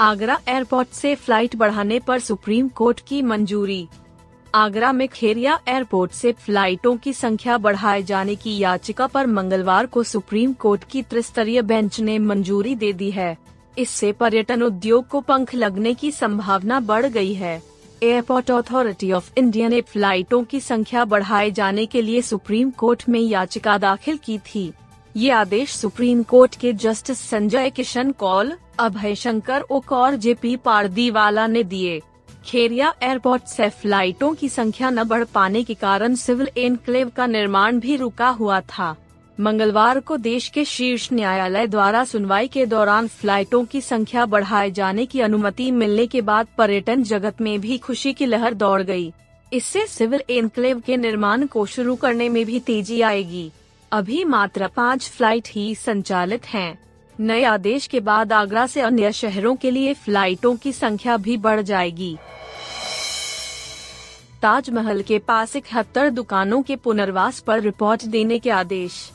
Agra airport से flight बढ़ाने पर सुप्रीम कोर्ट की मंजूरी। आगरा में खेरिया एयरपोर्ट से फ्लाइटों की संख्या बढ़ाए जाने की याचिका पर मंगलवार को सुप्रीम कोर्ट की त्रिस्तरीय बेंच ने मंजूरी दे दी है। इससे पर्यटन उद्योग को पंख लगने की संभावना बढ़ गई है। एयरपोर्ट अथॉरिटी ऑफ़ इंडिया ने फ्लाइटों की संख्या बढ़ाए जाने के लिए सुप्रीम कोर्ट में याचिका दाखिल की थी। ये आदेश सुप्रीम कोर्ट के जस्टिस संजय किशन कौल, अभय शंकर ओक और जेपी पारदीवाला ने दिए। खेरिया एयरपोर्ट से फ्लाइटों की संख्या न बढ़ पाने के कारण सिविल एनक्लेव का निर्माण भी रुका हुआ था। मंगलवार को देश के शीर्ष न्यायालय द्वारा सुनवाई के दौरान फ्लाइटों की संख्या बढ़ाए जाने की अनुमति मिलने के बाद पर्यटन जगत में भी खुशी की लहर दौड़ गई। इससे सिविल एनक्लेव के निर्माण को शुरू करने में भी तेज़ी आएगी। अभी मात्र पाँच फ़्लाइट ही संचालित हैं। नए आदेश के बाद आगरा से अन्य शहरों के लिए फ्लाइटों की संख्या भी बढ़ जाएगी। ताजमहल के पास इकहत्तर दुकानों के पुनर्वास पर रिपोर्ट देने के आदेश।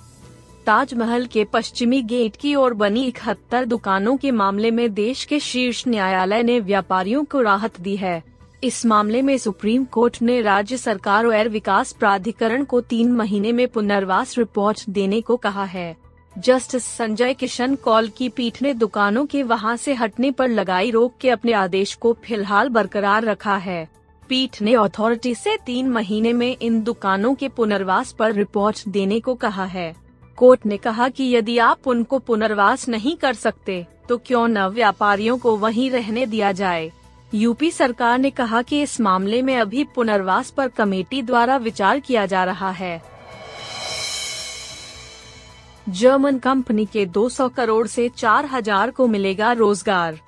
ताजमहल के पश्चिमी गेट की ओर बनी इकहत्तर दुकानों के मामले में देश के शीर्ष न्यायालय ने व्यापारियों को राहत दी है। इस मामले में सुप्रीम कोर्ट ने राज्य सरकार और विकास प्राधिकरण को तीन महीने में पुनर्वास रिपोर्ट देने को कहा है। जस्टिस संजय किशन कौल की पीठ ने दुकानों के वहाँ से हटने पर लगाई रोक के अपने आदेश को फ़िलहाल बरकरार रखा है। पीठ ने अथॉरिटी से तीन महीने में इन दुकानों के पुनर्वास पर रिपोर्ट देने को कहा है। कोर्ट ने कहा कि यदि आप उनको पुनर्वास नहीं कर सकते तो क्यों न व्यापारियों को वहीं रहने दिया जाए। यूपी सरकार ने कहा कि इस मामले में अभी पुनर्वास पर कमेटी द्वारा विचार किया जा रहा है। जर्मन कंपनी के 200 करोड़ से 4000 को मिलेगा रोज़गार।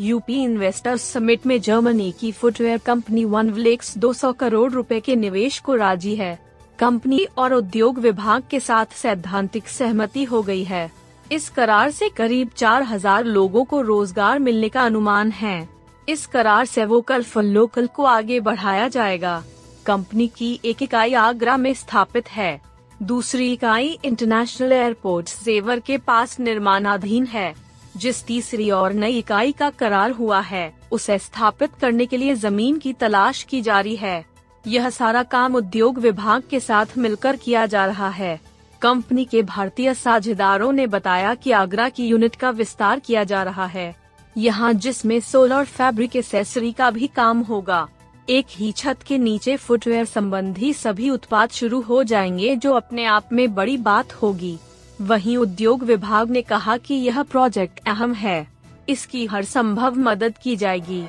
यूपी इन्वेस्टर्स समिट में जर्मनी की footwear company Von Wellx 200 crore रुपए के निवेश को राज़ी है। कंपनी और उद्योग विभाग के साथ सैद्धांतिक सहमति हो गई है। इस करार से करीब 4000 लोगों को रोज़गार मिलने का अनुमान है। इस करार से वोकल फॉर लोकल को आगे बढ़ाया जाएगा। कंपनी की एक इकाई आगरा में स्थापित है। दूसरी इकाई इंटरनेशनल एयरपोर्ट जेवर के पास निर्माणाधीन है, जिस तीसरी और नई इकाई का करार हुआ है। उसे स्थापित करने के लिए ज़मीन की तलाश की जारी है। यह सारा काम उद्योग विभाग के साथ मिलकर किया जा रहा है। कंपनी के भारतीय साझेदारों ने बताया कि आगरा की यूनिट का विस्तार किया जा रहा है। यहाँ जिसमें सोलर फैब्रिक एसेसरी का भी काम होगा। एक ही छत के नीचे फुटवेयर संबंधी सभी उत्पाद शुरू हो जाएँगे जो अपने आप में बड़ी बात होगी। वहीं उद्योग विभाग ने कहा कि यह प्रोजेक्ट अहम है। इसकी हर संभव मदद की जाएगी।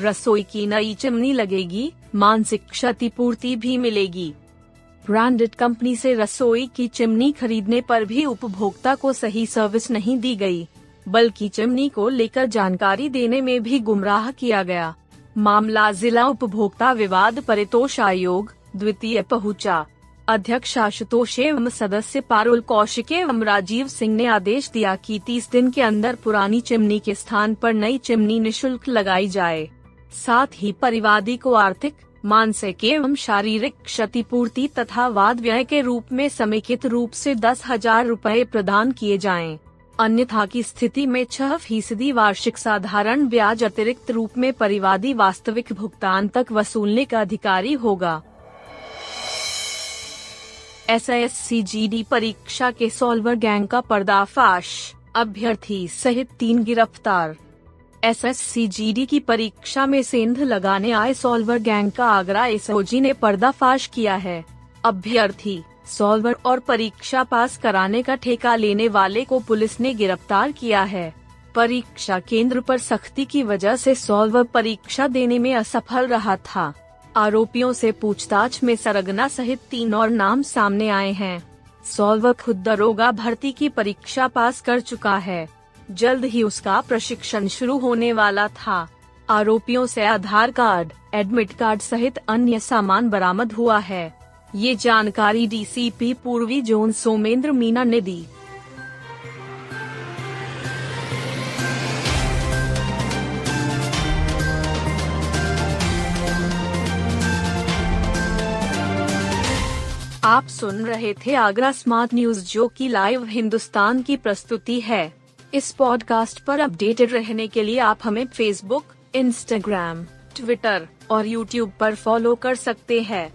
रसोई की नई चिमनी लगेगी मानसिक क्षतिपूर्ति भी मिलेगी। ब्रांडेड कंपनी से रसोई की चिमनी खरीदने पर भी उपभोक्ता को सही सर्विस नहीं दी गई, बल्कि चिमनी को लेकर जानकारी देने में भी गुमराह किया गया मामला जिला उपभोक्ता विवाद परितोष आयोग, द्वितीय पहुँचा। अध्यक्ष आशुतोष एवं सदस्य पारुल कौशिक एवं राजीव सिंह ने आदेश दिया कि 30 दिन के अंदर पुरानी चिमनी के स्थान पर नई चिमनी निशुल्क लगाई जाए साथ ही परिवादी को आर्थिक, मानसिक एवं शारीरिक क्षतिपूर्ति तथा वाद व्यय के रूप में समेकित रूप से दस हज़ार रूपए प्रदान किए जाएँ। अन्यथा की स्थिति में छह फ़ीसदी वार्षिक साधारण ब्याज अतिरिक्त रूप में परिवादी वास्तविक भुगतान तक वसूलने का अधिकारी होगा। S S C G D परीक्षा के सॉल्वर गैंग का पर्दाफाश। अभ्यर्थी सहित तीन गिरफ़्तार। S S C G D की परीक्षा में सेंध लगाने आए सॉल्वर गैंग का आगरा एस ने पर्दाफाश किया है। अभ्यर्थी सॉल्वर और परीक्षा पास कराने का ठेका लेने वाले को पुलिस ने गिरफ़्तार किया है। परीक्षा केंद्र पर सख्ती की वजह से सॉल्वर परीक्षा देने में असफल रहा था। आरोपियों से पूछताछ में सरगना सहित तीन और नाम सामने आए हैं। सॉल्वर खुद दरोगा भर्ती की परीक्षा पास कर चुका है। जल्द ही उसका प्रशिक्षण शुरू होने वाला था। आरोपियों से आधार कार्ड, एडमिट कार्ड सहित अन्य सामान बरामद हुआ है। ये जानकारी डीसीपी पूर्वी जोन सोमेंद्र मीना ने दी। आप सुन रहे थे आगरा स्मार्ट न्यूज़, जो की लाइव हिंदुस्तान की प्रस्तुति है। इस पॉडकास्ट पर अपडेटेड रहने के लिए आप हमें फेसबुक इंस्टाग्राम ट्विटर और यूट्यूब पर फॉलो कर सकते हैं।